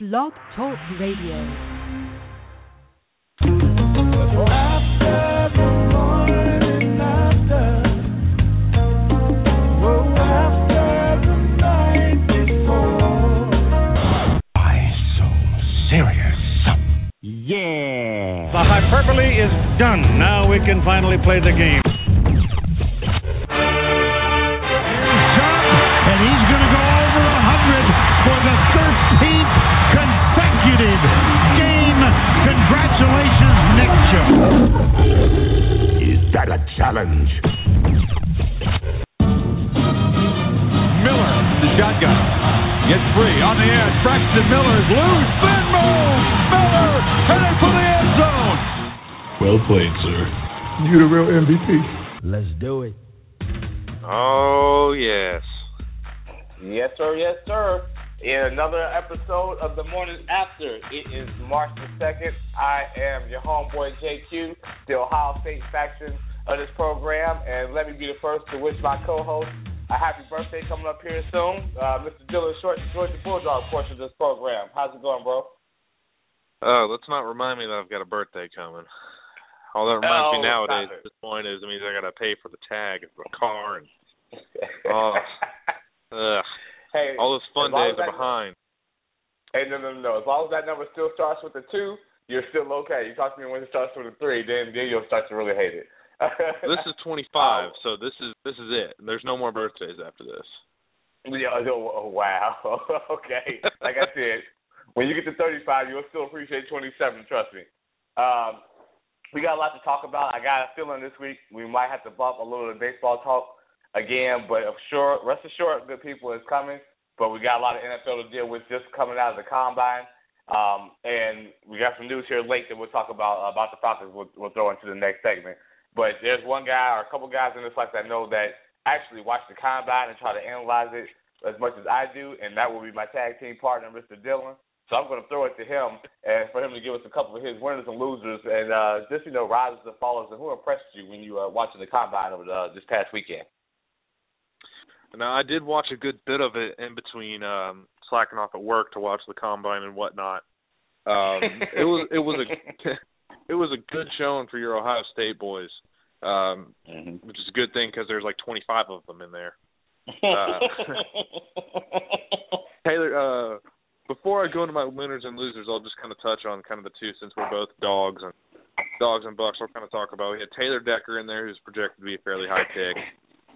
Blog Talk Radio. Why so serious? Yeah. The hyperbole is done. Now we can finally play the game. The edge. Braxton Miller is loose. Then moves. Miller headed for the end zone. Well played, sir. You the real MVP. Let's do it. Oh, yes. Yes, sir. Yes, sir. In another episode of the morning after, it is March the second. I am your homeboy JQ, the Ohio State faction of this program, and let me be the first to wish my co-host a happy birthday coming up here soon, uh, Mr. Dylan Short, the Georgia Bulldog portion of this program. How's it going, bro? Oh, let's not remind me that I've got a birthday coming. All that reminds me Oh, nowadays stop at this point is it means I got to pay for the tag of the car and oh, ugh, hey, all those fun days are behind. Hey, no, no, no. As long as that number still starts with a two, you're still okay. You talk to me when it starts with a three, then then you'll start to really hate it. This is 25, so this is this is it. There's no more birthdays after this. Yeah, oh, oh, wow. okay. Like I said, when you get to 35, you'll still appreciate 27, trust me. Um, we got a lot to talk about. I got a feeling this week we might have to bump a little of baseball talk again, but sure, rest assured, good people is coming. But we got a lot of NFL to deal with just coming out of the combine. Um, and we got some news here late that we'll talk about about the Falcons. We'll, we'll throw into the next segment. But there's one guy or a couple guys in this class that know that actually watch the combine and try to analyze it as much as I do, and that will be my tag team partner, Mr. Dillon. So I'm going to throw it to him and for him to give us a couple of his winners and losers and uh, just you know rises and fallers and who impressed you when you were watching the combine over the, this past weekend. Now I did watch a good bit of it in between um slacking off at work to watch the combine and whatnot. Um it was it was a it was a good showing for your Ohio State boys. Um mm-hmm. which is a good thing cuz there's like 25 of them in there. Uh, Taylor uh before I go into my winners and losers, I'll just kind of touch on kind of the two since we're both dogs and dogs and bucks. We'll kind of talk about. We had Taylor Decker in there, who's projected to be a fairly high pick.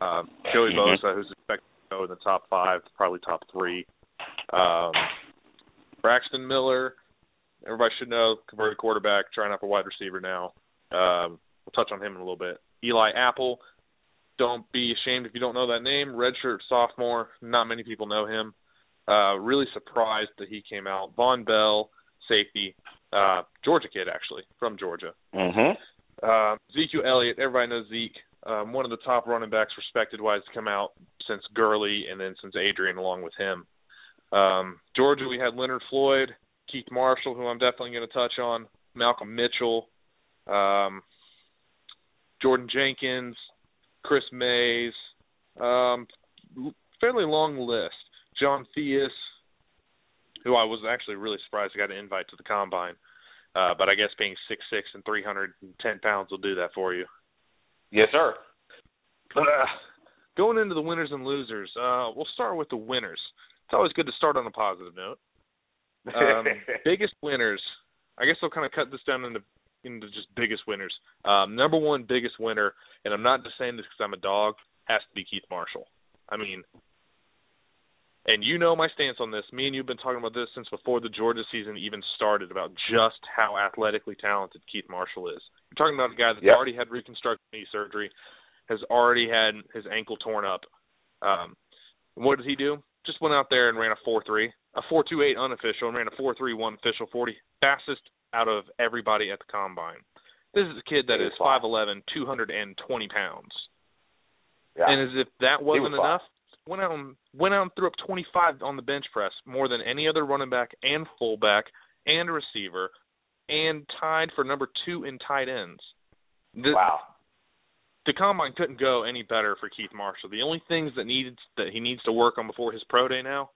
Um, Joey Mhm. Bosa, who's expected to go in the top five, probably top three. Um, Braxton Miller, everybody should know, converted quarterback, trying out for wide receiver now. Um, we'll touch on him in a little bit. Eli Apple, don't be ashamed if you don't know that name. Redshirt sophomore, not many people know him. Uh, really surprised that he came out. Vonn Bell, safety, uh, Georgia kid actually from Georgia. Mm-hmm. Uh, Ezekiel Elliott, everybody knows Zeke. Um, one of the top running backs respected wise to come out since Gurley and then since Adrian along with him. Um, Georgia, we had Leonard Floyd, Keith Marshall, who I'm definitely going to touch on, Malcolm Mitchell, um, Jordan Jenkins, Chris Mayes, um, fairly long list. John Theus, who I was actually really surprised got an invite to the combine. Uh, but I guess being six six and three hundred and ten pounds will do that for you. Yes, sir. But uh, going into the winners and losers, uh, we'll start with the winners. It's always good to start on a positive note. Um, biggest winners. I guess I'll kind of cut this down into into just biggest winners. Um, number one biggest winner, and I'm not just saying this because I'm a dog, has to be Keith Marshall. I mean, and you know my stance on this. Me and you've been talking about this since before the Georgia season even started about just how athletically talented Keith Marshall is. You're talking about a guy that's Yep. already had reconstructive knee surgery, has already had his ankle torn up. Um, what did he do? Just went out there and ran a four three. A 4.28 unofficial and ran a 4.31 official 40, fastest out of everybody at the combine. This is a kid that is 5'11", 220 pounds. Yeah. And as if that wasn't was enough, went out and went out and threw up 25 on the bench press, more than any other running back and fullback and receiver, and tied for number two in tight ends. The, wow. The combine couldn't go any better for Keith Marshall. The only things that needed that he needs to work on before his pro day now,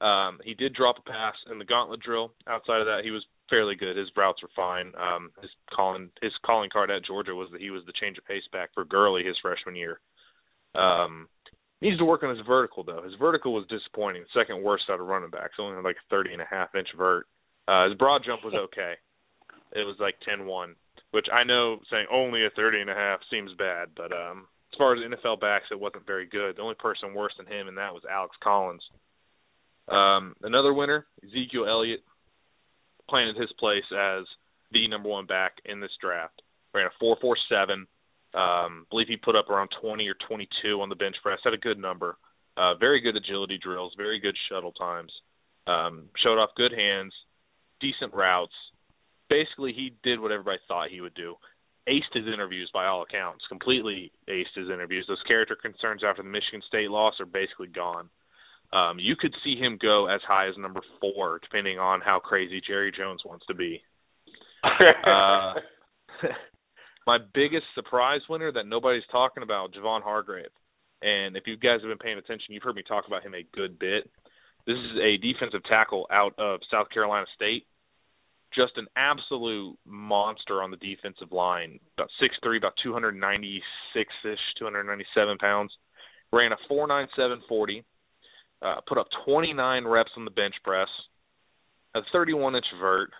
um, he did drop a pass in the gauntlet drill. Outside of that, he was fairly good. His routes were fine. Um, his calling his calling card at Georgia was that he was the change of pace back for Gurley his freshman year. Um, needs to work on his vertical though. His vertical was disappointing, second worst out of running backs, only had like a thirty and a half inch vert. Uh, his broad jump was okay. It was like ten one, which I know saying only a thirty and a half seems bad, but um, as far as NFL backs, it wasn't very good. The only person worse than him, and that was Alex Collins. Um, another winner, Ezekiel Elliott, planted his place as the number one back in this draft. Ran a four four seven. Um, believe he put up around 20 or 22 on the bench press. Had a good number. Uh, very good agility drills. Very good shuttle times. Um, showed off good hands, decent routes. Basically, he did what everybody thought he would do. Aced his interviews by all accounts. Completely aced his interviews. Those character concerns after the Michigan State loss are basically gone. Um, you could see him go as high as number four, depending on how crazy Jerry Jones wants to be. uh, my biggest surprise winner that nobody's talking about, Javon Hargrave. And if you guys have been paying attention, you've heard me talk about him a good bit. This is a defensive tackle out of South Carolina State. Just an absolute monster on the defensive line. About six three, about 296 ish, 297 pounds. Ran a 4.97 40. Uh, put up 29 reps on the bench press. A 31 inch vert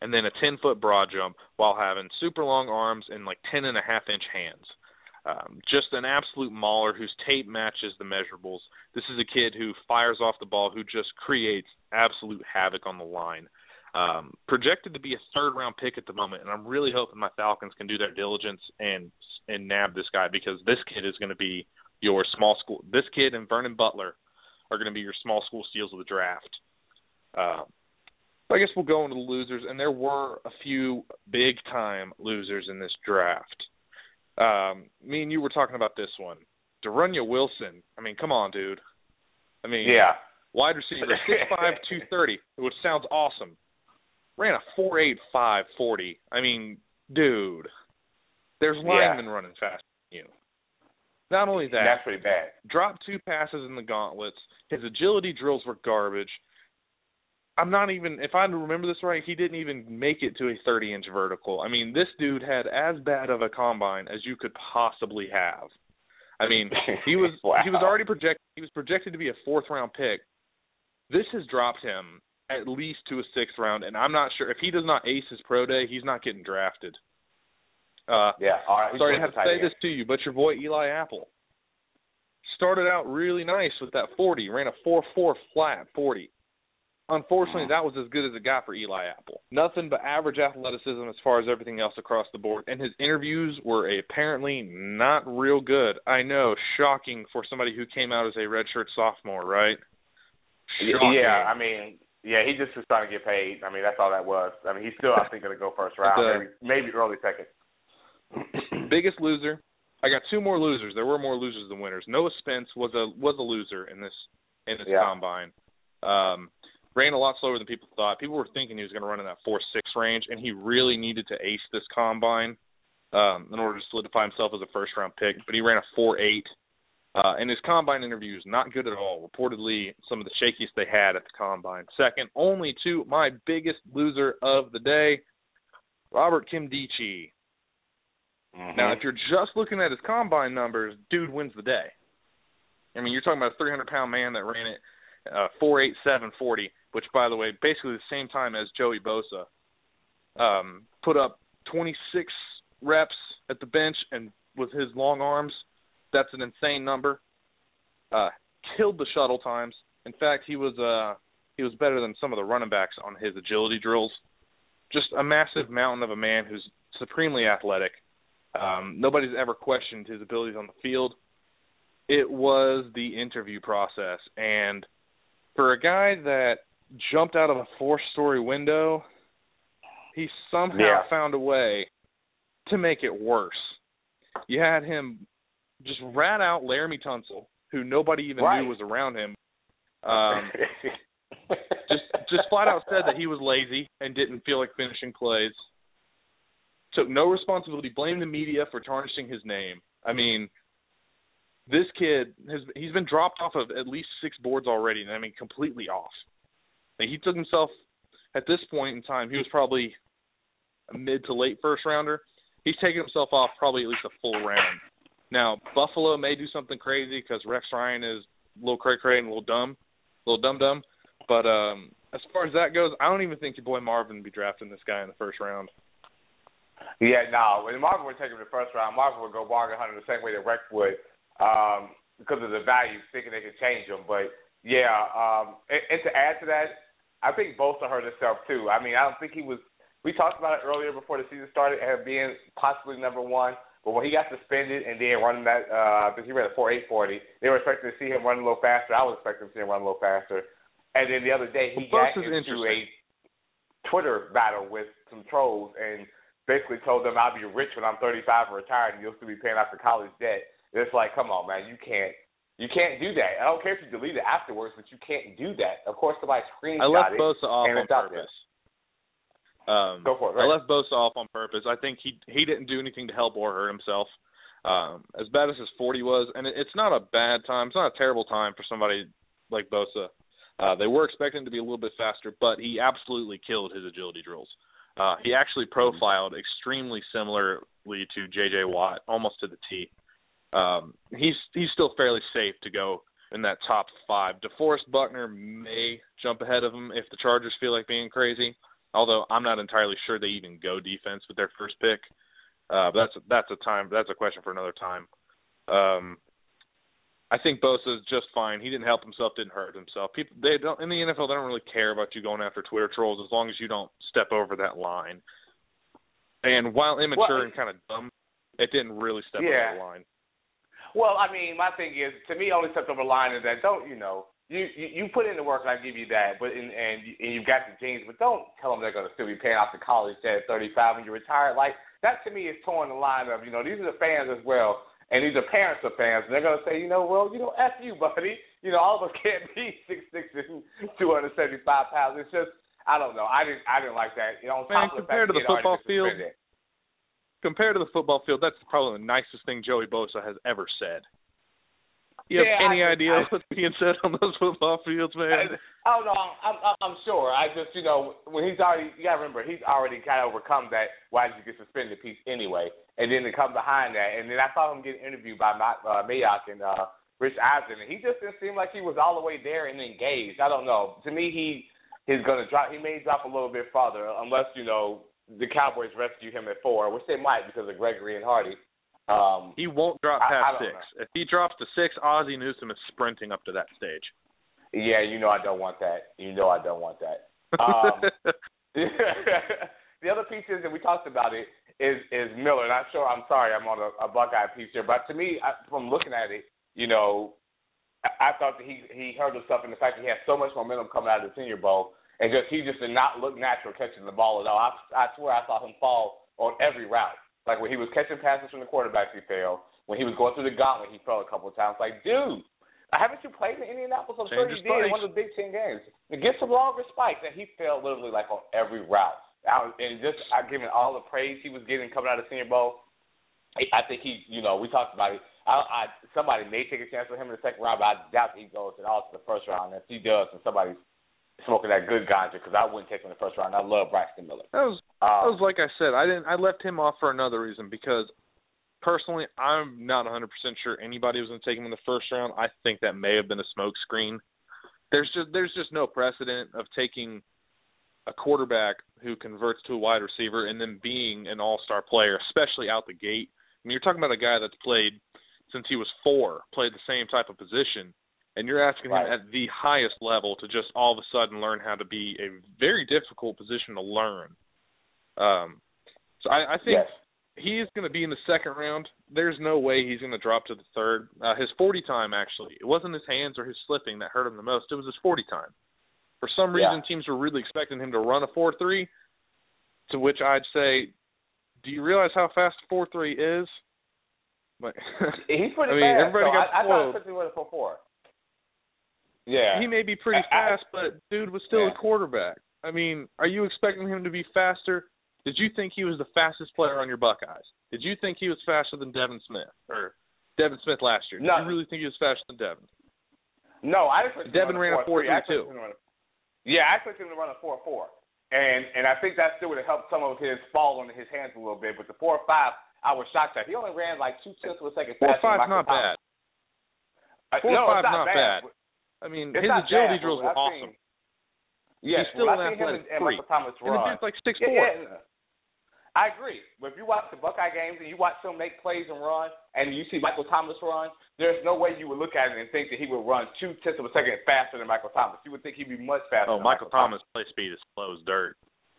and then a 10 foot broad jump while having super long arms and like 10 and a half inch hands. Um, just an absolute mauler whose tape matches the measurables. This is a kid who fires off the ball, who just creates absolute havoc on the line. Um, projected to be a third round pick at the moment, and I'm really hoping my Falcons can do their diligence and and nab this guy because this kid is going to be your small school. This kid and Vernon Butler are going to be your small school steals of the draft. Uh, I guess we'll go into the losers, and there were a few big time losers in this draft. Um, me and you were talking about this one, De'Runnya Wilson. I mean, come on, dude. I mean, yeah, wide receiver, six five, two thirty, which sounds awesome. Ran a four eight five forty. I mean, dude, there's linemen yeah. running faster than you. Not only that, that's pretty bad. Dropped two passes in the gauntlets. His agility drills were garbage. I'm not even if I remember this right, he didn't even make it to a 30 inch vertical. I mean, this dude had as bad of a combine as you could possibly have. I mean, he was wow. he was already projected he was projected to be a fourth round pick. This has dropped him at least to a sixth round, and I'm not sure if he does not ace his pro day, he's not getting drafted. Uh, yeah, all right. Sorry to have to say this to you, but your boy Eli Apple started out really nice with that 40, ran a 4-4 flat 40 unfortunately, that was as good as it got for Eli Apple. Nothing but average athleticism as far as everything else across the board. And his interviews were apparently not real good. I know, shocking for somebody who came out as a redshirt sophomore, right? Shocking. Yeah, I mean, yeah, he just was trying to get paid. I mean, that's all that was. I mean, he's still, I think, going to go first round, maybe, maybe early second. biggest loser. I got two more losers. There were more losers than winners. Noah Spence was a was a loser in this in this yeah. combine. Um, ran a lot slower than people thought. People were thinking he was going to run in that four six range, and he really needed to ace this combine um, in order to solidify himself as a first round pick. But he ran a four eight. Uh, and his combine interviews not good at all. Reportedly, some of the shakiest they had at the combine. Second, only to my biggest loser of the day, Robert Nkemdiche. Mm-hmm. Now, if you're just looking at his combine numbers, dude wins the day. I mean, you're talking about a 300 pound man that ran it uh, four eight seven forty, which by the way, basically the same time as Joey Bosa. Um, put up 26 reps at the bench, and with his long arms, that's an insane number. Uh, killed the shuttle times. In fact, he was uh, he was better than some of the running backs on his agility drills. Just a massive mountain of a man who's supremely athletic. Um, nobody's ever questioned his abilities on the field. It was the interview process, and for a guy that jumped out of a four-story window, he somehow Yeah. found a way to make it worse. You had him just rat out Laremy Tunsil, who nobody even Right. knew was around him. Um, just just flat out said that he was lazy and didn't feel like finishing plays. Took no responsibility, blamed the media for tarnishing his name. I mean, this kid has he's been dropped off of at least six boards already, and I mean completely off. And he took himself at this point in time, he was probably a mid to late first rounder. He's taken himself off probably at least a full round. Now Buffalo may do something crazy because Rex Ryan is a little cray cray and a little dumb, a little dumb dumb. But um as far as that goes, I don't even think your boy Marvin would be drafting this guy in the first round. Yeah, no. When Marvin would take him the first round, Marvin would go bargain hunter the same way that Rex would, um, because of the value, thinking they could change him. But yeah, um, and, and to add to that, I think Bosa hurt himself too. I mean, I don't think he was. We talked about it earlier before the season started, and being possibly number one. But when he got suspended and then running that, uh, I think he ran a four eight forty. They were expecting to see him run a little faster. I was expecting to see him run a little faster. And then the other day, he Well, got into a. Twitter battle with some trolls and basically told them I'll be rich when I'm 35 and retired, and you'll still be paying off your college debt. It's like, come on, man, you can't, you can't do that. I don't care if you delete it afterwards, but you can't do that. Of course, somebody screenshot I left. Bosa off on it's out there. purpose. Um, Go for it. I left Bosa off on purpose. I think he he didn't do anything to help or hurt himself. Um, as bad as his 40 was, and it, it's not a bad time. It's not a terrible time for somebody like Bosa. Uh, they were expecting him to be a little bit faster, but he absolutely killed his agility drills. Uh, he actually profiled extremely similarly to J.J. Watt, almost to the T. Um, he's he's still fairly safe to go in that top five. DeForest Buckner may jump ahead of him if the Chargers feel like being crazy. Although I'm not entirely sure they even go defense with their first pick. Uh, but that's that's a time that's a question for another time. Um, I think Bosa is just fine. He didn't help himself, didn't hurt himself. People they don't in the NFL they don't really care about you going after Twitter trolls as long as you don't step over that line. And while immature Well, and kind of dumb, it didn't really step Yeah. over the line. Well, I mean, my thing is, to me, only stepped over the line is that don't you know you you, you put in the work, and I give you that, but in, and and you've got the genes, but don't tell them they're going to still be paying off the college debt at 35 when you're retired. Like that to me is towing the line of you know these are the fans as well, and these are parents of fans, and they're going to say, you know, well, you know, f you, buddy. You know, all of us can't be six six and 275 pounds. It's just I don't know. I didn't I didn't like that. You know, Man, compared to the football field. Compared to the football field, that's probably the nicest thing Joey Bosa has ever said. You Yeah, any I- idea I- what's being said on those football fields, man? I don't know. I'm, I'm, I'm sure. I just, you know, when he's already, you gotta remember, he's already kind of overcome that. Why did you get suspended piece anyway? And then to come behind that, and then I saw him get interviewed by Matt, uh, Mayock and uh, Rich Eisen, and he just didn't seem like he was all the way there and engaged. I don't know. To me, he he's gonna drop. He may drop a little bit farther, unless you know the Cowboys rescue him at four, which they might because of Gregory and Hardy. Um, He won't drop I- I past six. know. If he drops to six, Ozzie Newsome is sprinting up to that stage. yeah, you know I don't want that. You know I don't want that. Um, the other piece is, and we talked about it, is is Miller. And I'm sure, I'm sorry, I'm on a, a Buckeye piece here, but to me, I, from looking at it, you know, I, I thought that he he hurt himself in the fact that he had so much momentum coming out of the Senior Bowl, and just he just did not look natural catching the ball at all. I, I swear I saw him fall on every route. Like when he was catching passes from the quarterbacks, he fell. When he was going through the gauntlet, he fell a couple of times. Like, dude, haven't you played in Indianapolis? I'm sure you did in one of the Big Ten games. And get some longer spikes, and he fell literally like on every route. I was, and just I given all the praise he was getting coming out of Senior Bowl, I I think he, you know, we talked about it. I, I somebody may take a chance with him in the second round, but I doubt he goes at all to the first round. If he does, and somebody's smoking that good ganja, because I wouldn't take him in the first round. I love Braxton Miller. That was Um, that was like I said. I didn't. I left him off for another reason because personally, I'm not 100% sure anybody was going to take him in the first round. I think that may have been a smokescreen. There's just there's just no precedent of taking a quarterback who converts to a wide receiver and then being an all-star player, especially out the gate. I mean, you're talking about a guy that's played since he was four, played the same type of position, and you're asking Right. him at the highest level to just all of a sudden learn how to be a very difficult position to learn. Um, so I, I think yes. he is going to be in the second round. There's no way he's going to drop to the third. Uh, his 40 time, actually, it wasn't his hands or his slipping that hurt him the most. It was his 40 time. For some reason, Yeah. teams were really expecting him to run a 4-3. To which I'd say, do you realize how fast 4-3 is? Like, He's pretty I mean, fast. everybody so got I, I thought he put him with a four four. Yeah. he may be pretty I- I- fast, but dude was still Yeah. a quarterback. I mean, are you expecting him to be faster? Did you think he was the fastest player on your Buckeyes? Did you think he was faster than Devin Smith or Devin Smith last year? Did No. you really think he was faster than Devin? No, I didn't. Devin ran a run a 4-3 I 4-3 expected too. him to run a- Yeah, I expected him to run a four four, and and I think that still would have helped some of his fall into his hands a little bit. But the four five, I was shocked at. He only ran like two tenths of a second Four faster. than five, Michael not bad. Uh, Four no, five, it's not, not bad. bad. I mean, It's his agility bad, drills were I've awesome. seen- Yes, He's still when an I seen him athletic and, and freak. Michael Thomas And the dude's like six Yeah, four. yeah. I agree. But if you watch the Buckeye games and you watch him make plays and run, and you see Michael Thomas run, there's no way you would look at it and think that he would run two tenths of a second faster than Michael Thomas. You would think he'd be much faster. Oh, than Michael Thomas' play speed is slow as dirt.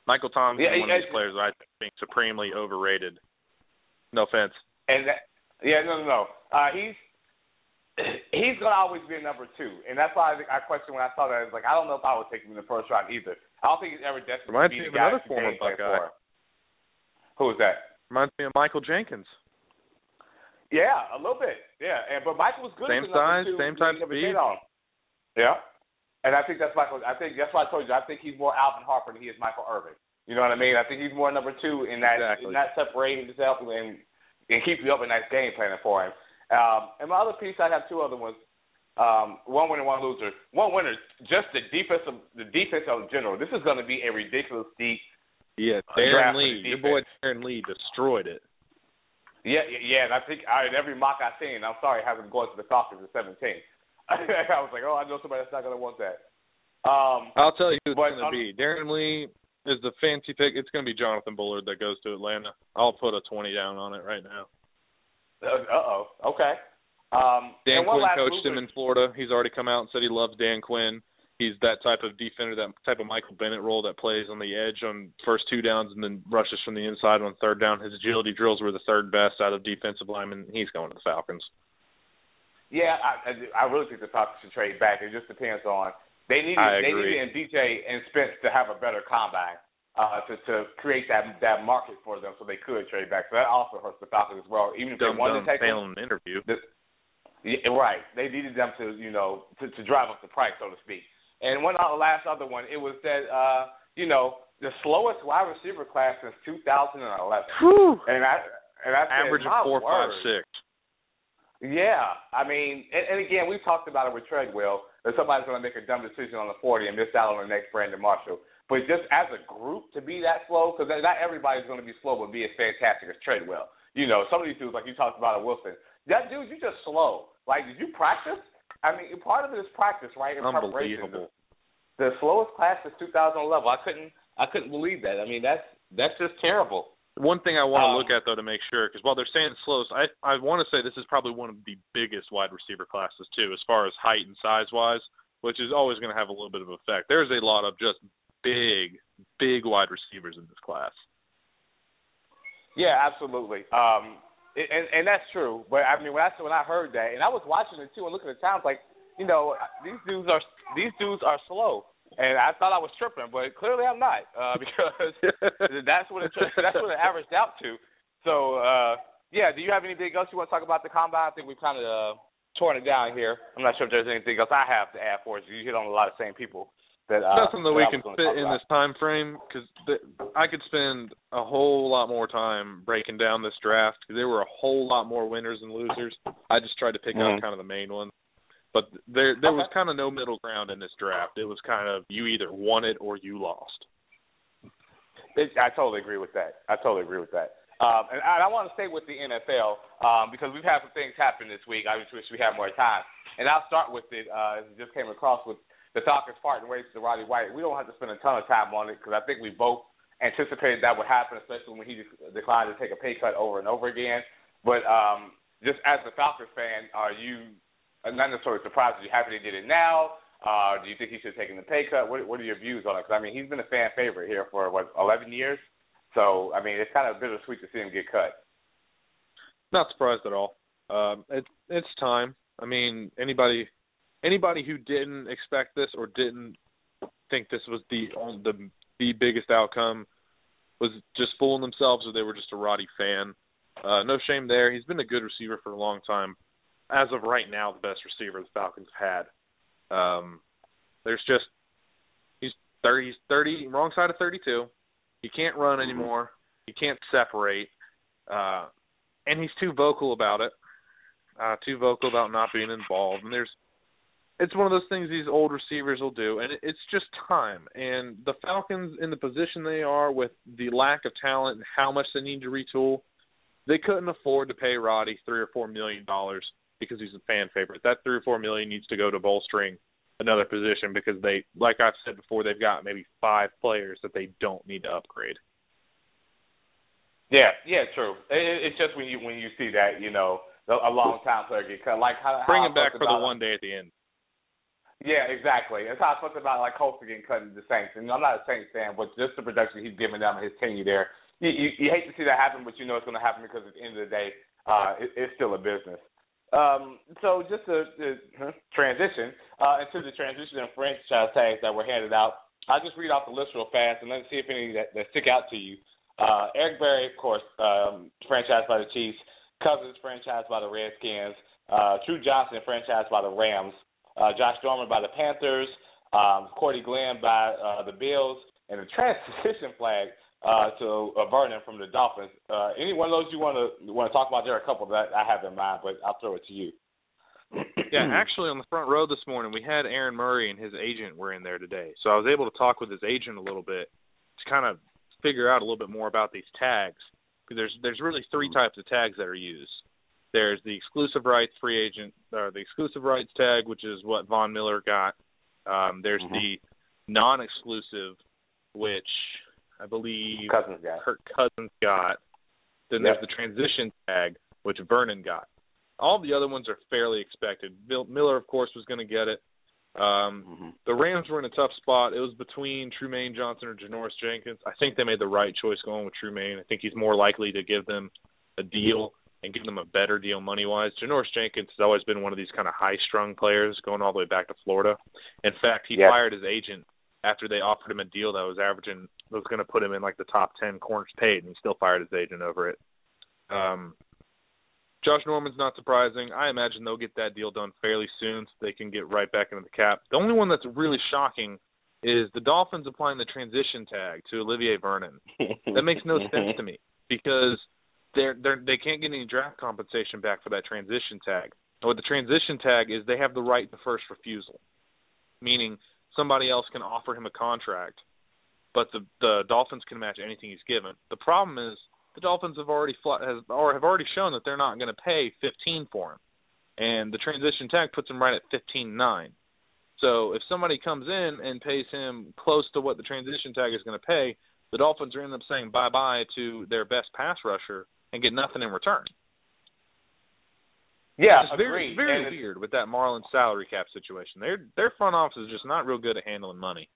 Michael Thomas Yeah, is one he- of these players that I think supremely overrated. No offense. And that, yeah, no, no, no. Uh, he's he's gonna always be a number two, and that's why I, think- I questioned when I saw that. I was like, I don't know if I would take him in the first round either. I don't think he's ever destined to be me the of guy another former Buckeye. for. Who is that? Reminds me of Michael Jenkins. Yeah, a little bit. Yeah, and but Michael was good. Same size, two same type never speed. hit on him. Yeah, and I think that's Michael. I think that's why I told you. I think he's more Alvin Harper than he is Michael Irvin. You know what I mean? I think he's more number two in that Exactly. in that separating himself and and keep you up in that game planning for him. Um, and my other piece, I have two other ones. Um, one winner, one loser. One winner, just the defense of the defense in general. This is going to be a ridiculous deep. Yeah, Uh, Darron Lee. Your boy. Darron Lee destroyed it. Yeah, yeah. And I think I, in every mock I've seen, I'm sorry, having going to the Falcons at 17. I was like, oh, I know somebody that's not going to want that. Um, I'll tell you who it's going to be. Darron Lee is the fancy pick. It's going to be Jonathan Bullard that goes to Atlanta. I'll put a 20 down on it right now. Uh oh. Okay. Um, Dan and Quinn coached loser. him in Florida. He's already come out and said he loves Dan Quinn. He's that type of defender, that type of Michael Bennett role that plays on the edge on first two downs and then rushes from the inside on third down. His agility drills were the third best out of defensive linemen. He's going to the Falcons. Yeah, I, I, really think the Falcons should trade back. It just depends on they needed they agree. needed DJ and Spence to have a better combine uh, to to create that that market for them so they could trade back. So that also hurts the Falcons as well. Even if Dumb they wanted dumb to take them, failing an interview. Yeah, right. They needed them to, you know, to, to drive up the price, so to speak. And one other, last other one, it was that, uh, you know, the slowest wide receiver class since 2011. Whew. And I and I said, Average of my four, five, six. Yeah, I mean, and, and again, we've talked about it with Treadwell that somebody's going to make a dumb decision on the 40 and miss out on the next Brandon Marshall. But just as a group to be that slow, because not everybody's going to be slow, but be as fantastic as Treadwell. You know, some of these dudes, like you talked about at Wilson, that dude, you just slow. Like, did you practice? I mean, part of it is practice, right? In preparation. The slowest class is 2011. I couldn't, I couldn't believe that. I mean, that's that's just terrible. One thing I want to Um, look at though to make sure, because while they're saying slowest, I I want to say this is probably one of the biggest wide receiver classes too, as far as height and size wise, which is always going to have a little bit of effect. There's a lot of just big, big wide receivers in this class. Yeah, absolutely. Um, and and that's true. But I mean, when I when I heard that, and I was watching it too, and looking at the times, like you know, these dudes are these dudes are slow, and I thought I was tripping, but clearly I'm not uh, because that's what it that's what it averaged out to. So uh, yeah, do you have anything else you want to talk about the combine? I think we've kind of uh, torn it down here. I'm not sure if there's anything else I have to add for us. You hit on a lot of the same people. That, uh, Nothing that we can fit in about. this time frame because I could spend a whole lot more time breaking down this draft because there were a whole lot more winners and losers. I just tried to pick Mhm. out kind of the main ones, but there there was kind of no middle ground in this draft. It was kind of you either won it or you lost. It, I totally agree with that. I totally agree with that. Um, and, and I want to stay with the NFL um, because we've had some things happen this week. I just wish we had more time. And I'll start with it. Uh, it just came across with the Falcons parting ways to Roddy White. We don't have to spend a ton of time on it because I think we both anticipated that would happen, especially when he declined to take a pay cut over and over again. But um, just as a Falcons fan, are you not necessarily surprised? Are you happy they did it now? Uh, do you think he should have taken the pay cut? What, what are your views on it? Because I mean, he's been a fan favorite here for what 11 years. So I mean, it's kind of bittersweet to see him get cut. Not surprised at all. Um, it, it's time. I mean, anybody anybody who didn't expect this or didn't think this was the the the biggest outcome was just fooling themselves or they were just a Roddy fan. Uh, no shame there. He's been a good receiver for a long time. As of right now, the best receiver the Falcons have had. Um, there's just he's thirty. He's thirty. Wrong side of thirty-two. He can't run anymore. He can't separate, uh, and he's too vocal about it. Uh, too vocal about not being involved. And there's it's one of those things these old receivers will do, and it's just time. And the Falcons, in the position they are, with the lack of talent and how much they need to retool, they couldn't afford to pay Roddy three or four million dollars because he's a fan favorite. That three or four million needs to go to bolstering another position because they, like I've said before, they've got maybe five players that they don't need to upgrade. Yeah, yeah, true. It's just when you when you see that, you know, a long time player get cut, like how bring how him back for the one day at the end. Yeah, exactly. That's how I felt about like Colston getting cut in the Saints. And I'm not a Saints fan, but just the production he's giving them his tenure there. You, you, you hate to see that happen, but you know it's going to happen because at the end of the day, uh, it, it's still a business. Um, so just to, to transition uh, into the transition and franchise tags that were handed out, I'll just read off the list real fast and let's see if any that, that stick out to you. Uh, Eric Berry, of course, um, franchised by the Chiefs. Cousins, franchised by the Redskins. Uh, True Johnson, franchised by the Rams uh, Josh Norman by the Panthers, um, Cordy Glenn by uh, the Bills, and the transition flag uh, to uh, Vernon from the Dolphins. Uh, any one of those you want to want to talk about? There are a couple that I have in mind, but I'll throw it to you. yeah, actually, on the front row this morning, we had Aaron Murray and his agent were in there today, so I was able to talk with his agent a little bit to kind of figure out a little bit more about these tags. There's there's really three types of tags that are used. There's the exclusive rights free agent or the exclusive rights tag, which is what Von Miller got. Um, there's mm-hmm. the non-exclusive, which I believe Cousins got. Kirk Cousins got. Then yep. there's the transition tag, which Vernon got. All the other ones are fairly expected. Bill Miller, of course, was going to get it. Um, mm-hmm. The Rams were in a tough spot. It was between Trumaine Johnson or Janoris Jenkins. I think they made the right choice going with Trumaine. I think he's more likely to give them a deal and give them a better deal money wise. Janoris Jenkins has always been one of these kind of high strung players going all the way back to Florida. In fact, he fired his agent after they offered him a deal that was averaging was going to put him in like the top ten corners paid, and he still fired his agent over it. Um, Josh Norman's not surprising. I imagine they'll get that deal done fairly soon, so they can get right back into the cap. The only one that's really shocking is the Dolphins applying the transition tag to Olivier Vernon. that makes no sense to me because they're they're they can't get any draft compensation back for that transition tag. And what the transition tag is, they have the right to first refusal, meaning somebody else can offer him a contract, but the the Dolphins can match anything he's given. The problem is the Dolphins have already fl- has or have already shown that they're not going to pay 15 for him, and the transition tag puts him right at 15.9. So if somebody comes in and pays him close to what the transition tag is going to pay, the Dolphins are end up saying bye bye to their best pass rusher and get nothing in return. Yeah, it's very very and weird with that Marlins salary cap situation. Their their front office is just not real good at handling money.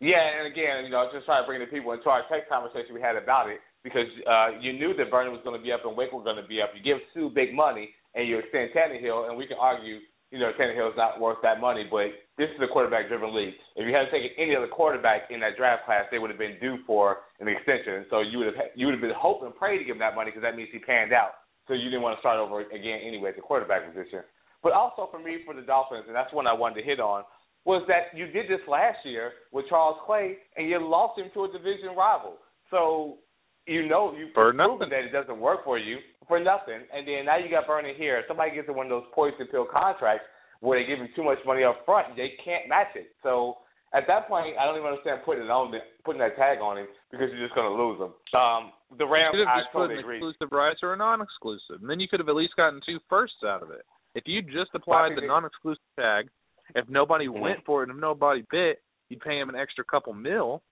Yeah, and again, you know, just trying to bring the people into our text conversation we had about it because uh, you knew that Vernon was going to be up and Wake were going to be up. You give Suh big money and you extend Tannehill, and we can argue you know, Tannehill's not worth that money, but this is a quarterback driven league. If you hadn't taken any other quarterback in that draft class, they would have been due for an extension. So you would have you would have been hoping and praying to give him that money because that means he panned out. So you didn't want to start over again anyway at the quarterback position. But also for me, for the Dolphins, and that's one I wanted to hit on, was that you did this last year with Charles Clay, and you lost him to a division rival. So you know you've proven that it doesn't work for you for nothing, and then now you got Vernon here. Somebody gets one of those poison pill contracts where they give him too much money up front, and they can't match it. So at that point, I don't even understand putting it on putting that tag on him because you're just going to lose him. Um, the Rams, you I totally agree. exclusive rights or a non-exclusive, and then you could have at least gotten two firsts out of it. If you just applied the non-exclusive tag, if nobody mm-hmm. went for it, and if nobody bit, you'd pay him an extra couple mil.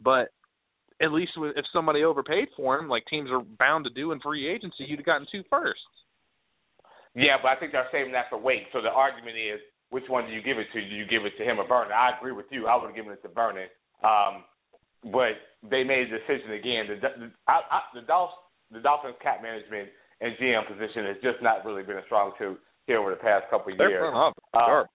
But at least if somebody overpaid for him, like teams are bound to do in free agency, you'd have gotten two firsts. Yeah, but I think they're saving that for Wake. So the argument is, which one do you give it to? Do you give it to him or Vernon? I agree with you. I would have given it to Vernon. Um, but they made a decision again. The the, I, I, the Dolphins, the Dolphins cap management and GM position has just not really been a strong suit here over the past couple of Their years. front is Uh, garbage.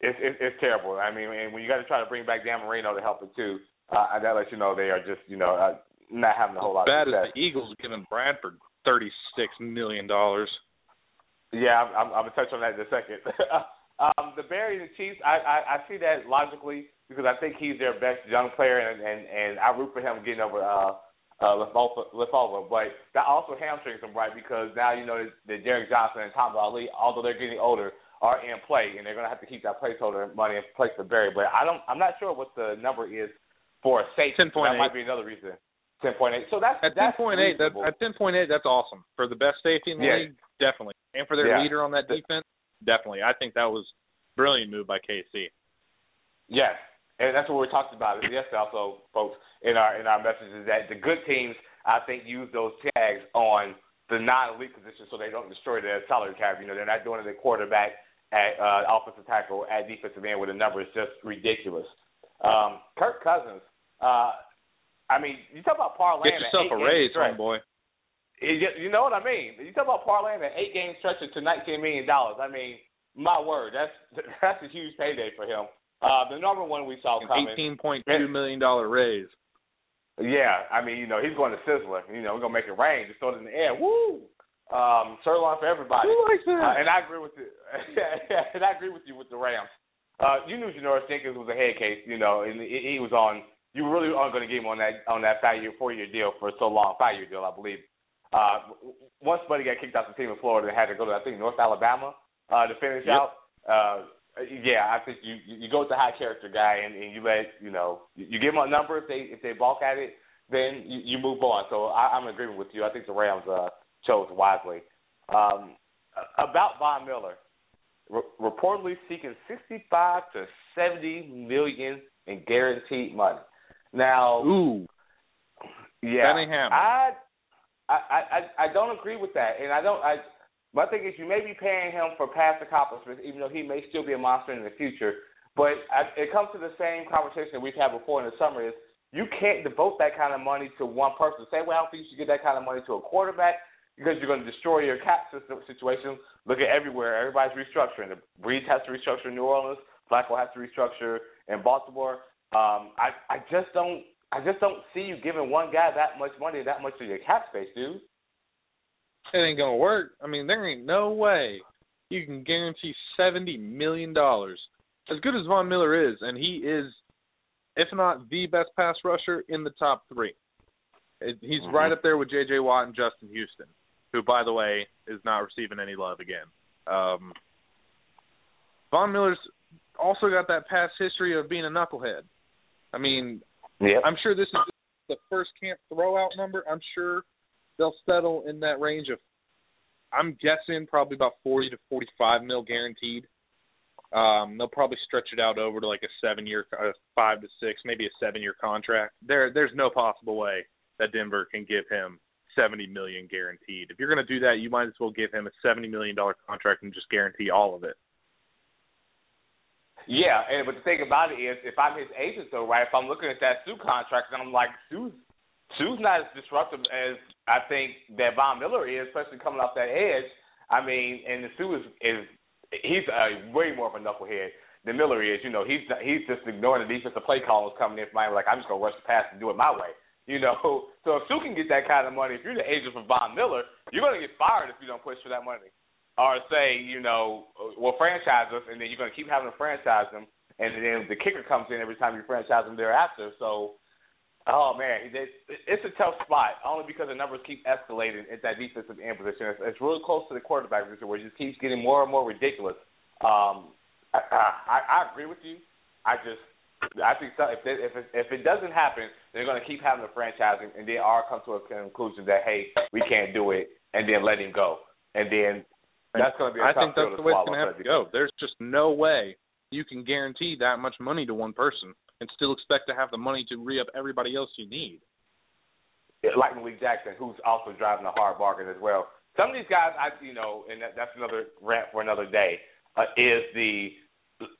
It's, it's it's terrible. I mean, and when you got to try to bring back Dan Marino to help it too, uh, that lets you know they are just you know uh, not having a whole lot Bad of as success. the Eagles giving Bradford thirty six million dollars. Yeah, I'm, I'm, I'm gonna touch on that in a second. um, the Bears and Chiefs, I, I I see that logically because I think he's their best young player, and and and I root for him getting over uh uh lymphoma. But that also hamstrings him, right? Because now you know that, that Derrick Johnson and Tamba Hali, although they're getting older, are in play, and they're gonna have to keep that placeholder money in place for Berry. But I don't, I'm not sure what the number is for a safety. 10.8. That might be another reason. Ten point eight. So that's At ten point eight, that at ten point eight, that's awesome for the best safety in the Yeah. league, definitely, and for their Yeah. leader on that defense, definitely. I think that was a brilliant move by KC. Yes, and that's what we talked about yesterday. Also, folks, in our in our messages that the good teams, I think, use those tags on the non-elite positions so they don't destroy their salary cap. You know, they're not doing it at quarterback, at uh, offensive tackle, at defensive end, where the number is just ridiculous. Um, Kirk Cousins. Uh, I mean, you talk about parlaying. Get yourself a raise, eight-game homeboy. You know what I mean? You talk about parlaying an eight game stretch to nineteen million dollars. I mean, my word, that's that's a huge payday for him. Uh, the number one we saw An coming. eighteen point two million dollar raise. Yeah, I mean, you know, he's going to Sizzler. You know, we're gonna make it rain. Just throw it in the air. Woo! Um, sirloin for everybody. Who likes that? Uh, and I agree with you. and I agree with you with the Rams. Uh, you knew Janoris Jenkins was a head case, you know, and he he was on. You really aren't going to give him on that on that five year, four year deal for so long, five year deal, I believe. Uh, once Buddy got kicked out the team in Florida and had to go to I think North Alabama uh, to finish Yep. out. Uh, yeah, I think you you go with the high character guy and, and you let you know you, you give them a number if they if they balk at it, then you, you move on. So I, I'm in agreement with you. I think the Rams uh, chose wisely. Um, about Von Miller, re- reportedly seeking 65 to 70 million in guaranteed money. Now, Ooh, yeah, that. I, I, I, I don't agree with that, and I don't. I, my thing is, you may be paying him for past accomplishments, even though he may still be a monster in the future. But I, it comes to the same conversation we've had before in the summer: is you can't devote that kind of money to one person. Same way I don't think you should give that kind of money to a quarterback because you're going to destroy your cap system situation. Look at everywhere; everybody's restructuring. The Brees has to restructure in New Orleans. Flacco has to restructure in Baltimore. Um, I, I just don't. I just don't see you giving one guy that much money, that much of your cap space, dude. it ain't gonna work. I mean, there ain't no way you can guarantee seventy million dollars. As good as Von Miller is, and he is, if not the best pass rusher in the top three. He's Mhm. right up there with J.J. Watt and Justin Houston, who, by the way, is not receiving any love again. Um, Von Miller's also got that past history of being a knucklehead. I mean, Yeah. I'm sure this is the first camp throwout number. I'm sure they'll settle in that range of. I'm guessing probably about 40 to 45 mil guaranteed. Um, they'll probably stretch it out over to like a seven year, uh, five to six, maybe a seven year contract. There, there's no possible way that Denver can give him 70 million guaranteed. If you're going to do that, you might as well give him a 70 million dollar contract and just guarantee all of it. Yeah, and but the thing about it is, if I'm his agent, though, right? If I'm looking at that Suh contract, and I'm like, Suh's Suh's not as disruptive as I think that Von Miller is, especially coming off that edge. I mean, and the Sue is is he's uh, way more of a knucklehead than Miller is. You know, he's he's just ignoring the defensive play calls coming in from Miami, like I'm just gonna rush the pass and do it my way. You know, so if Suh can get that kind of money, if you're the agent for Von Miller, you're gonna get fired if you don't push for that money or say, you know, well, franchise us, and then you're going to keep having to franchise them, and then the kicker comes in every time you franchise them thereafter. So, oh man, it's a tough spot only because the numbers keep escalating at that defensive end position. It's, it's really close to the quarterback position where it just keeps getting more and more ridiculous. Um, I, I, I agree with you. I just. I think so, if it, if it, if it doesn't happen, they're going to keep having the franchising, and they all come to a conclusion that hey, we can't do it, and then let him go, and then that's going to be. A I think that's the way it's going to have to go. There's just no way you can guarantee that much money to one person and still expect to have the money to re up everybody else you need. like Malik Jackson, who's also driving a hard bargain as well. Some of these guys, I you know, and that, that's another rant for another day. Uh, is the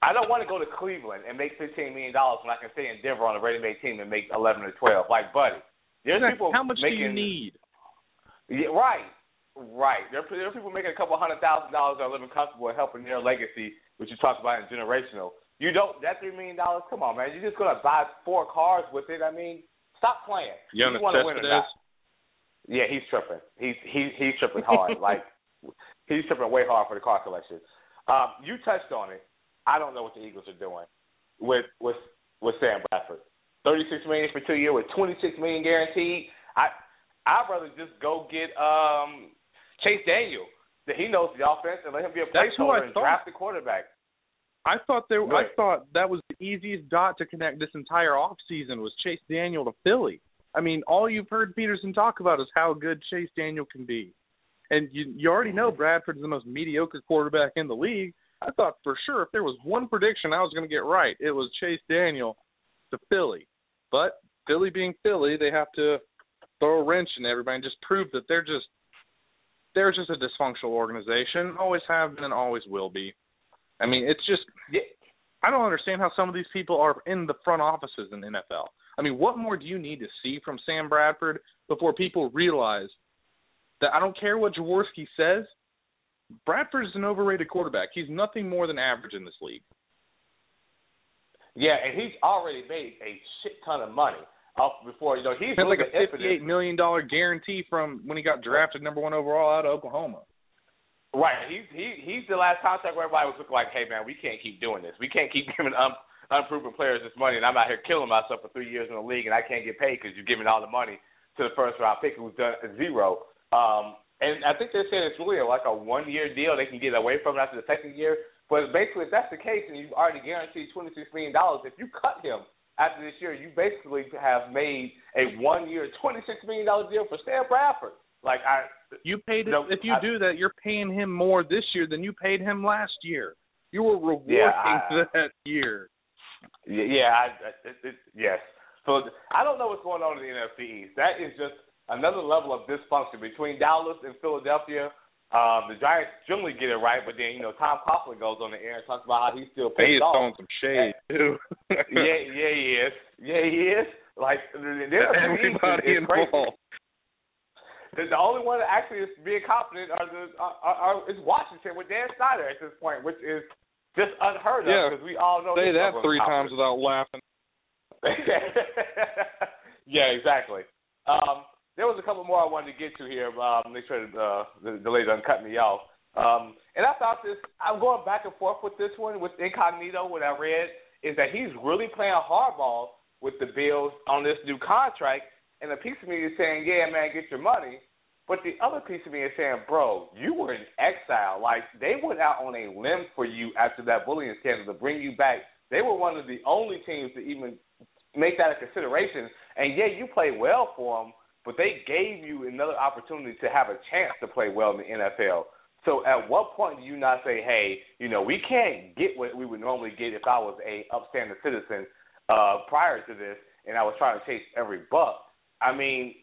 I don't want to go to Cleveland and make fifteen million dollars when I can stay in Denver on a ready-made team and make eleven or twelve. Like, buddy, there's people How much making, do you need? Yeah, right. Right. There, there are people making a couple hundred thousand dollars that are living comfortable and helping their legacy, which you talked about in generational. You don't that three million dollars. Come on, man. You're just gonna buy four cars with it. I mean, stop playing. You, you want to win or not? Yeah, he's tripping. He's he's he's tripping hard. like he's tripping way hard for the car collection. Um, you touched on it. I don't know what the Eagles are doing with with with Sam Bradford. Thirty six million for two years with twenty six million guaranteed. I I'd rather just go get um Chase Daniel. That he knows the offense and let him be a placeholder and draft the quarterback. I thought there. Right. I thought that was the easiest dot to connect this entire off season was Chase Daniel to Philly. I mean, all you've heard Pederson talk about is how good Chase Daniel can be, and you you already know Bradford's the most mediocre quarterback in the league. I thought for sure if there was one prediction I was going to get right, it was Chase Daniel to Philly. But Philly being Philly, they have to throw a wrench in everybody and just prove that they're just they're just a dysfunctional organization, always have been and always will be. I mean, it's just I don't understand how some of these people are in the front offices in the NFL. I mean, what more do you need to see from Sam Bradford before people realize that I don't care what Jaworski says, Bradford is an overrated quarterback. He's nothing more than average in this league. Yeah, and he's already made a shit ton of money off before. You know, he's had like a fifty-eight million dollar guarantee from when he got drafted number one overall out of Oklahoma. Right. He's he he's the last contract where everybody was looking like, hey man, we can't keep doing this. We can't keep giving un, unproven players this money, and I'm out here killing myself for three years in the league, and I can't get paid because you're giving all the money to the first round pick who's done zero. Um, and I think they're saying it's really like a one year deal. They can get away from it after the second year. But basically, if that's the case, and you've already guaranteed twenty six million dollars, if you cut him after this year, you basically have made a one year, twenty six million dollar deal for Sam Bradford. Like I, You paid You know, if you I- do that, you're paying him more this year than you paid him last year. You were rewarding Yeah, I- that year. Yeah, yeah, I, it, it, yes. So I don't know what's going on in the NFC East. That is just another level of dysfunction between Dallas and Philadelphia. Um, the Giants generally get it right, but then you know Tom Coughlin goes on the air and talks about how he's still He pissed is off. throwing some shade too. yeah, yeah, he is. Yeah, he is. Like the the NFC East Everybody is, is crazy. involved. The, the only one that actually is being confident are the are, are, are, is Washington with Dan Snyder at this point, which is just unheard of Yeah. because we all know Say that three confident. times without laughing. yeah, exactly. Um, there was a couple more I wanted to get to here. Um, make sure uh, the, the lady doesn't cut me off. Um, and I thought this. I'm going back and forth with this one with Incognito. What I read is that he's really playing hardball with the Bills on this new contract. And a piece of me is saying, "Yeah, man, get your money." But the other piece of me is saying, "Bro, you were in exile. Like they went out on a limb for you after that bullying scandal to bring you back. They were one of the only teams to even make that a consideration. And yeah, you played well for them, but they gave you another opportunity to have a chance to play well in the NFL. So at what point do you not say, hey, you know, we can't get what we would normally get if I was a upstanding citizen uh, prior to this and I was trying to chase every buck? I mean,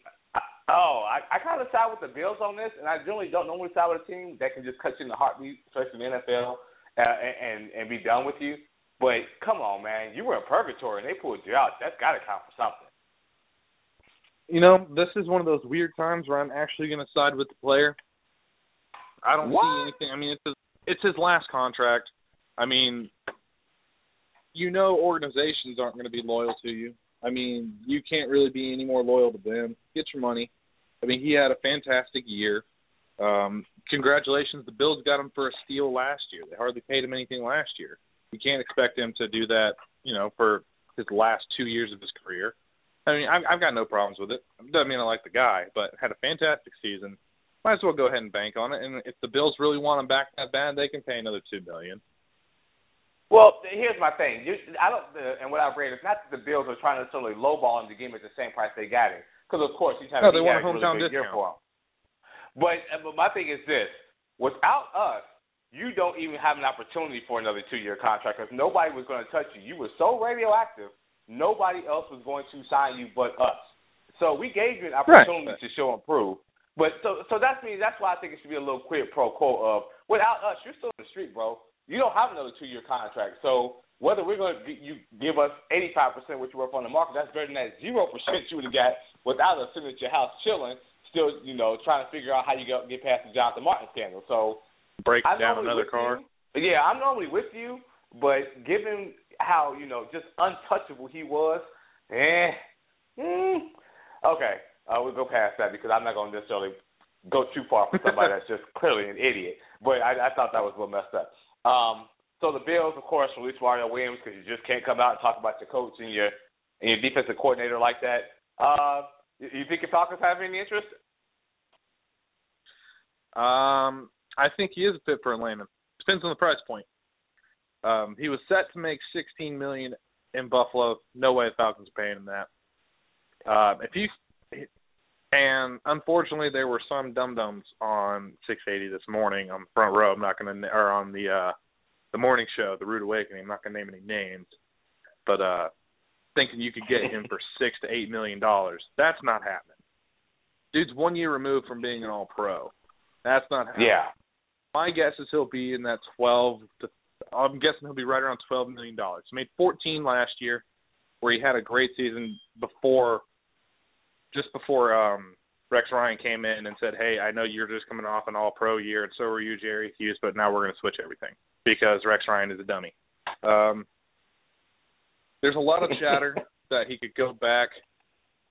oh, I, I kind of side with the Bills on this, and I generally don't normally side with a team that can just cut you in the heartbeat, especially in the NFL, uh, and and be done with you. But come on, man, you were in purgatory and they pulled you out. That's got to count for something. You know, this is one of those weird times where I'm actually going to side with the player. I don't What? see anything. I mean, it's his, it's his last contract. I mean, you know, organizations aren't going to be loyal to you. I mean, you can't really be any more loyal to them. Get your money. I mean, he had a fantastic year. Um, congratulations, the Bills got him for a steal last year. They hardly paid him anything last year. You can't expect him to do that, you know, for his last two years of his career. I mean, I've, I've got no problems with it. Doesn't mean I like the guy, but had a fantastic season. Might as well go ahead and bank on it. And if the Bills really want him back that bad, they can pay another two million. Well, here's my thing. You, I don't, uh, and what I've read is not that the Bills are trying to necessarily lowball him to give him at the same price they got him, because of course he's having No, they he want a hometown really discount. for him. But uh, but my thing is this: without us, you don't even have an opportunity for another two-year contract because nobody was going to touch you. You were so radioactive, nobody else was going to sign you but us. So we gave you an opportunity to show and prove. But so so that's me. That's why I think it should be a little quid pro quo of without us, you're still in the street, bro. You don't have another two year contract. So whether we're going to you give us 85 percent what you're worth on the market, that's better than that zero percent you would have got without us sitting at your house chilling, still, you know, trying to figure out how you go, get past the Jonathan Martin scandal. So break I'm down another with car. You. Yeah, I'm normally with you, but given how you know just untouchable he was, eh, mm, okay, uh, we'll go past that because I'm not going to necessarily go too far for somebody that's just clearly an idiot. But I, I thought that was a little messed up. Um, so the Bills, of course, released Mario Williams because you just can't come out and talk about your coach and your and your defensive coordinator like that. Uh, you think your Falcons have any interest? Um, I think he is a fit for Atlanta. Depends on the price point. Um, he was set to make 16 million in Buffalo. No way the Falcons are paying him that. Um, if you and unfortunately there were some dum dums on 680 this morning on the front row. I'm not going to or on the uh the morning show, the Rude Awakening. I'm not going to name any names, but uh thinking you could get him for six to eight million dollars. That's not happening. Dude's one year removed from being an All Pro. That's not happening. Yeah. My guess is he'll be in that 12 to. I'm guessing he'll be right around 12 million dollars. He made 14 last year, where he had a great season before, just before um Rex Ryan came in and said, "Hey, I know you're just coming off an All Pro year, and so are you, Jerry Hughes, but now we're going to switch everything because Rex Ryan is a dummy." Um, there's a lot of chatter that he could go back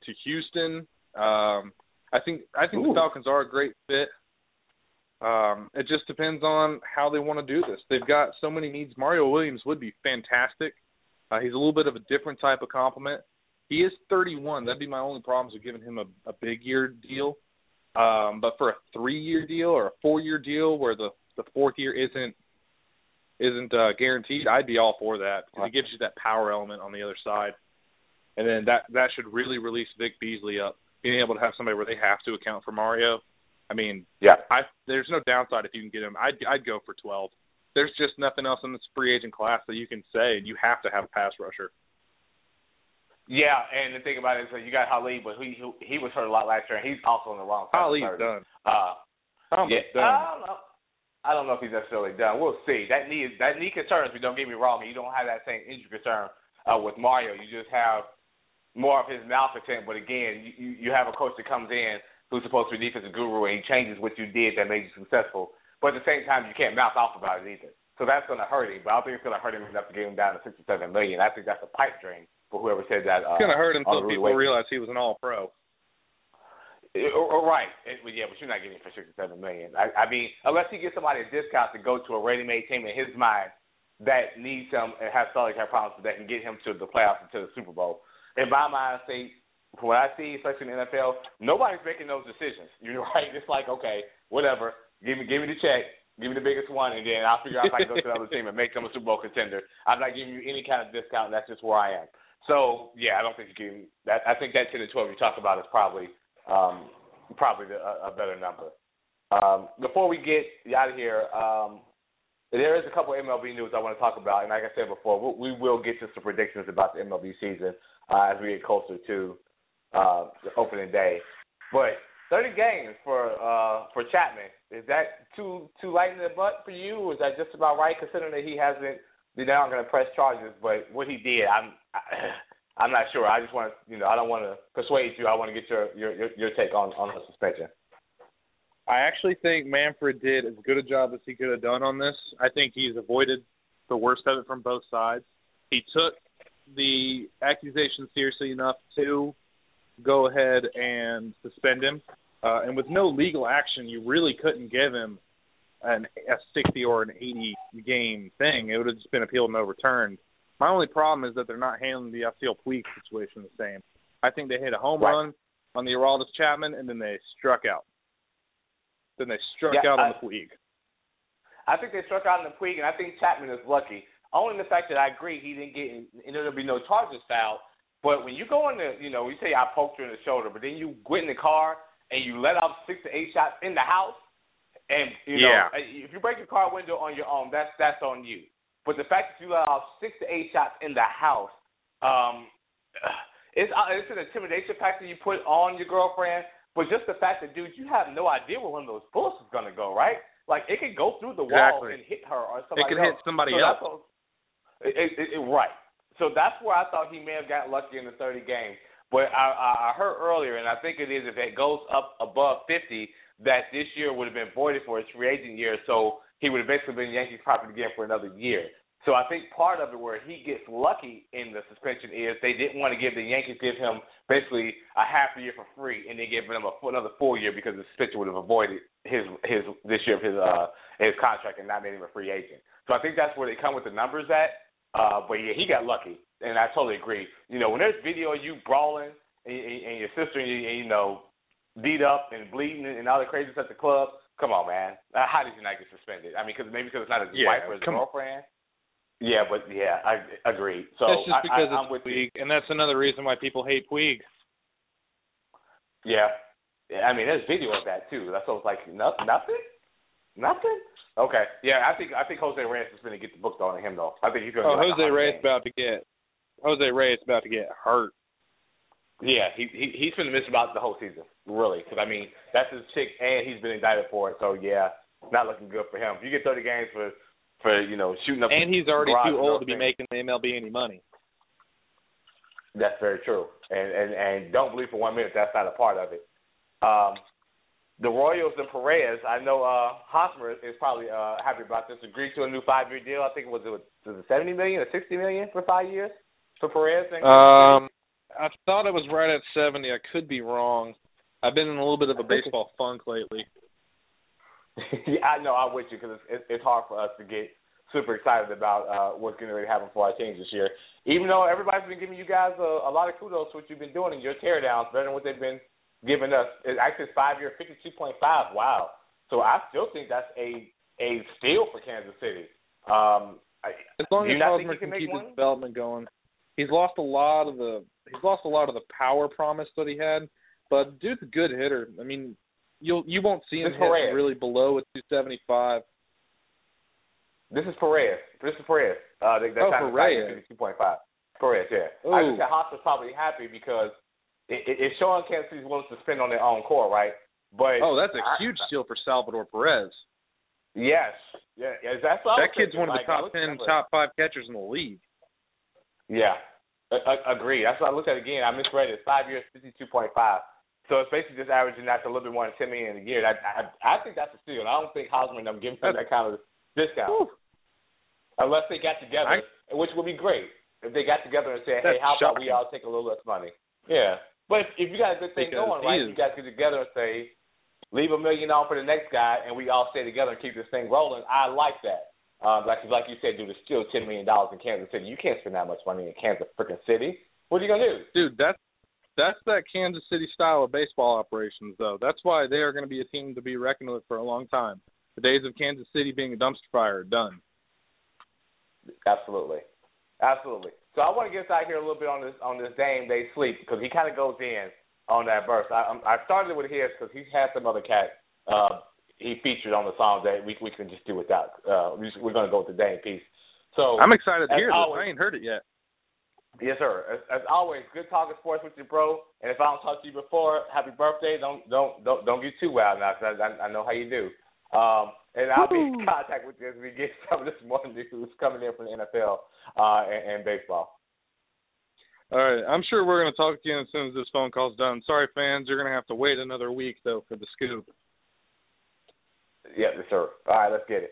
to Houston. Um, I think I think Ooh. the Falcons are a great fit. Um, it just depends on how they want to do this. They've got so many needs. Mario Williams would be fantastic. Uh, he's a little bit of a different type of complement. He is 31. That'd be my only problems with giving him a, a big year deal. Um, but for a three-year deal or a four-year deal where the the fourth year isn't isn't uh, guaranteed, I'd be all for that because it gives you that power element on the other side, and then that that should really release Vic Beasley up, being able to have somebody where they have to account for Mario. I mean, Yeah. I there's no downside if you can get him. I'd I'd go for 12. There's just nothing else in this free agent class that you can say, and you have to have a pass rusher. Yeah, and the thing about it is that you got Hali, but he he, he was hurt a lot last year, and he's also on the wrong side. Hali's of 30. done. Uh, Thomas yeah, done. I don't know. I don't know if he's necessarily done. We'll see. That knee is that knee concerns me. Don't get me wrong. You don't have that same injury concern uh, with Mario. You just have more of his malcontent. But again, you you have a coach that comes in who's supposed to be defensive guru, and he changes what you did that made you successful. But at the same time, you can't mouth off about it either. So that's going to hurt him. But I don't think it's going to hurt him enough to get him down to sixty-seven million. I think that's a pipe dream for whoever said that. Uh, It's gonna hurt on until people Awakening. realize he was an All Pro. Uh, uh, right. It- yeah, but you're not getting it for sixty-seven million. I, I mean, unless he gets somebody a discount to go to a ready-made team in his mind that needs him and has salary cap problems that can get him to the playoffs and to the Super Bowl. In my mind, see, from what I see, especially in the NFL, nobody's making those decisions. You're right. It's like, okay, whatever. Give me, give me the check. Give me the biggest one, and then I'll figure out if I can go to the other team and make them a Super Bowl contender. I'm not giving you any kind of discount. That's just where I am. So yeah, I don't think you can. That I think that 10 to 12 you talk about is probably um, probably the, a, a better number. Um, before we get out of here, um, there is a couple of MLB news I want to talk about, and like I said before, we, we will get to some predictions about the MLB season uh, as we get closer to uh, the opening day. But 30 games for uh, for Chapman is that too too light in the butt for you, or is that just about right? Considering that he hasn't, they're not going to press charges, but what he did, I'm. I, I'm not sure. I just want to, you know, I don't want to persuade you. I want to get your your your, your take on on the suspension. I actually think Manfred did as good a job as he could have done on this. I think he's avoided the worst of it from both sides. He took the accusation seriously enough to go ahead and suspend him. Uh, and with no legal action, you really couldn't give him an, a 60 or an 80 game thing. It would have just been appealed and overturned. My only problem is that they're not handling the Yasiel Puig situation the same. I think they hit a home Right. run on the Aroldis Chapman, and then they struck out. Then they struck Yeah, out on I- the Puig. I think they struck out in the Puig, and I think Chapman is lucky. Only the fact that I agree he didn't get, and there'll be no charges filed. But when you go in the, you know, you say I poked her in the shoulder, but then you get in the car and you let off six to eight shots in the house, and you know, Yeah. if you break your car window on your own, that's that's on you. But the fact that you let off six to eight shots in the house, um, it's uh, it's an intimidation factor you put on your girlfriend. But just the fact that, dude, you have no idea where one of those bullets is gonna go, right? Like it could go through the wall and hit her or somebody It could else. hit somebody So else. it, it, it, right. So that's where I thought he may have gotten lucky in the 30 games. But I, I heard earlier, and I think it is if it goes up above 50, that this year would have been voided for his free agent year, so he would have basically been Yankees property again for another year. So I think part of it where he gets lucky in the suspension is they didn't want to give the Yankees give him basically a half a year for free, and they gave him a, another full year because the suspension would have avoided his his this year of his uh his contract and not made him a free agent. So I think that's where they come with the numbers at. Uh, but yeah, he got lucky, and I totally agree. You know, when there's video of you brawling and, and your sister, and you, and, you know, beat up and bleeding and all the craziness at the club, come on, man. Uh, how did you not get suspended? I mean, because maybe because it's not his yeah, wife or his girlfriend. On. Yeah, but yeah, I agree. So that's just because I, I, it's Puig, and that's another reason why people hate Puig. Yeah, I mean, there's video of that too. That's almost like no, nothing, nothing. Okay, yeah, I think I think Jose Reyes is going to get the book on him though. I think he's going to. Oh, like Jose Reyes about to get Jose Reyes about to get hurt. Yeah, he, he he's going to miss about the whole season, really, because I mean that's his chick, and he's been indicted for it. So yeah, not looking good for him. If you get 30 games for for you know shooting up. And he's already too old to be things. making the MLB any money. That's very true, and and and don't believe for one minute that's not a part of it. Um, the Royals and Perez, I know uh Hosmer is probably uh happy about this. Agreed to a new five year deal. I think it was it was it seventy million or sixty million for five years for Perez. And um, I thought it was right at seventy. I could be wrong. I've been in a little bit of a baseball funk lately. yeah, I know. I'm with you because it's, it's hard for us to get super excited about uh, what's going to really happen for our teams this year. Even though everybody's been giving you guys a, a lot of kudos for what you've been doing in your teardowns, better than what they've been giving us. It actually, five year, fifty-two point five. Wow. So I still think that's a a steal for Kansas City. Um, as long as Hosmer can, can keep one? his development going, he's lost a lot of the he's lost a lot of the power promise that he had. But dude's a good hitter. I mean, you'll you won't see him hit Perez. really below a 275. This is Perez. This is Perez. Uh, they, Oh, Perez. fifty-two point five. Perez, yeah. I Ooh. just said Hosmer's probably happy because it, it, it's showing Kansas City's willing to spend on their own core, right? But Oh, that's a I- huge steal for Salvador Perez. Yes, yeah, that's That kid's thinking. one of the Like, I top ten, top five catchers in the league. Yeah, I, I, agree. That's what I looked at again. I misread it. Five years, fifty-two point five. So it's basically just averaging out to a little bit more than ten million a year. I, I, I think that's a steal. I don't think Hosmer and them giving him that kind of discount unless they got together, which would be great if they got together and said, "Hey, how about we all take a little less money?" Yeah, but if, if you got a good thing Because going, right? is- You guys get together and say, "Leave a million on for the next guy," and we all stay together and keep this thing rolling. I like that. Um, like like you said, dude, it's still ten million dollars in Kansas City. You can't spend that much money in Kansas freaking City. What are you gonna do? Dude, that's that's that Kansas City style of baseball operations, though. That's why they are going to be a team to be reckoned with for a long time. The days of Kansas City being a dumpster fire are done. Absolutely, absolutely. So I want to get us out here a little bit on this on this Dame They Sleep because he kind of goes in on that verse. I I started with his because he's had some other cat uh, he featured on the song that we we can just do without. Uh, we're gonna go with the Dame piece. So I'm excited to hear this. always- I ain't heard it yet. Yes, sir. As, as always, good talking sports with you, bro. And if I don't talk to you before, happy birthday. Don't don't don't don't get too wild now, 'cause I, I I know how you do. Um, and I'll be in contact with you as we get some of this more news coming in from the NFL uh, and, and baseball. All right, I'm sure we're going to talk again as soon as this phone call's done. Sorry, fans, you're going to have to wait another week though for the scoop. Yeah, yes, sir. All right, let's get it.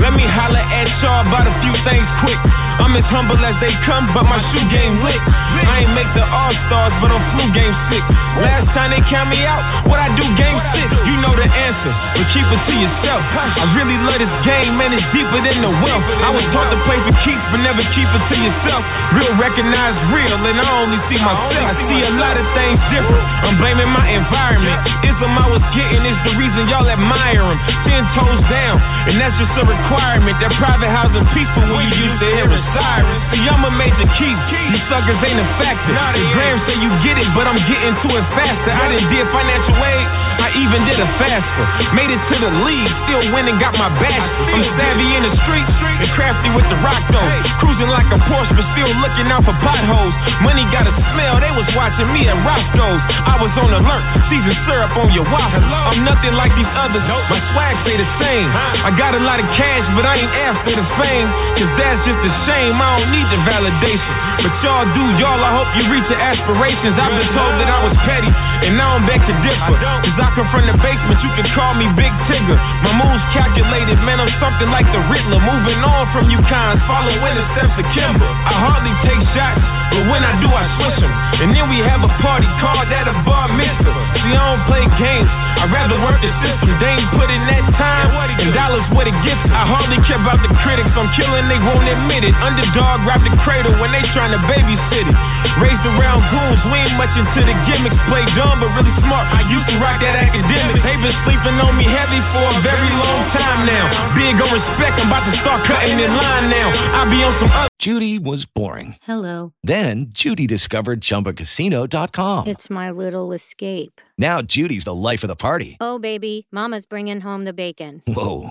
Let me holler at y'all about a few things quick. I'm as humble as they come, but my shoe game lit. I ain't make the All Stars, but I'm flu game sick. Last time they count me out, what I do game six. You know the answer, but keep it to yourself. I really love this game, man. It's deeper than the wealth. I was taught to play for keeps, but never keep it to yourself. Real recognize real, and I only see myself. I see a lot of things different. I'm blaming my environment. Ism I was getting is the reason y'all admire him. Ten toes down, and that's just a requirement. That private housing peaceful when you used to hear a siren. See, I'm a major key. You suckers ain't a factor. The Graham say you get it, but I'm getting to it faster. I didn't did financial aid. I even did a faster. Made it to the league, still winning, got my bachelor. I'm savvy in the streets and crafty with the rock though. Cruising like a Porsche, but still looking out for potholes. Money got a smell, they was watching me at Roscoe's. I was on alert, seasoned syrup on your waffle. I'm nothing like these others, my swag stay the same. I got a lot of cash, but I ain't after the fame. Cause that's just a shame, I don't need the validation. But y'all do, y'all, I hope you reach your aspirations. I've been told that I was petty, and now I'm back to differ. Cause I come from the basement, you can call me Big Tigger. My moves calculated, man, I'm something like the Riddler. Moving on from you cons, following the steps of Kimber. I hardly take shots, but when I do, I switch them. And then we have a party called that a bar mitzvah. See, I don't play games, I'd rather work the system. They ain't put in that time, and dollars what it gets. I hardly care about the critics, I'm killing, they won't admit it. Underdog wrap the cradle when they trying to babysit it. Raised around goons, we ain't much into the gimmicks. Play dumb, but really smart. I used to rock that academic. They been sleeping on me heavy for a very long time now. Big on respect, I'm about to start cutting in line now. I be on some other. Judy was boring. Hello. Then Judy discovered ChumbaCasino.com. It's my little escape. Now Judy's the life of the party. Oh, baby, Mama's bringing home the bacon. Whoa,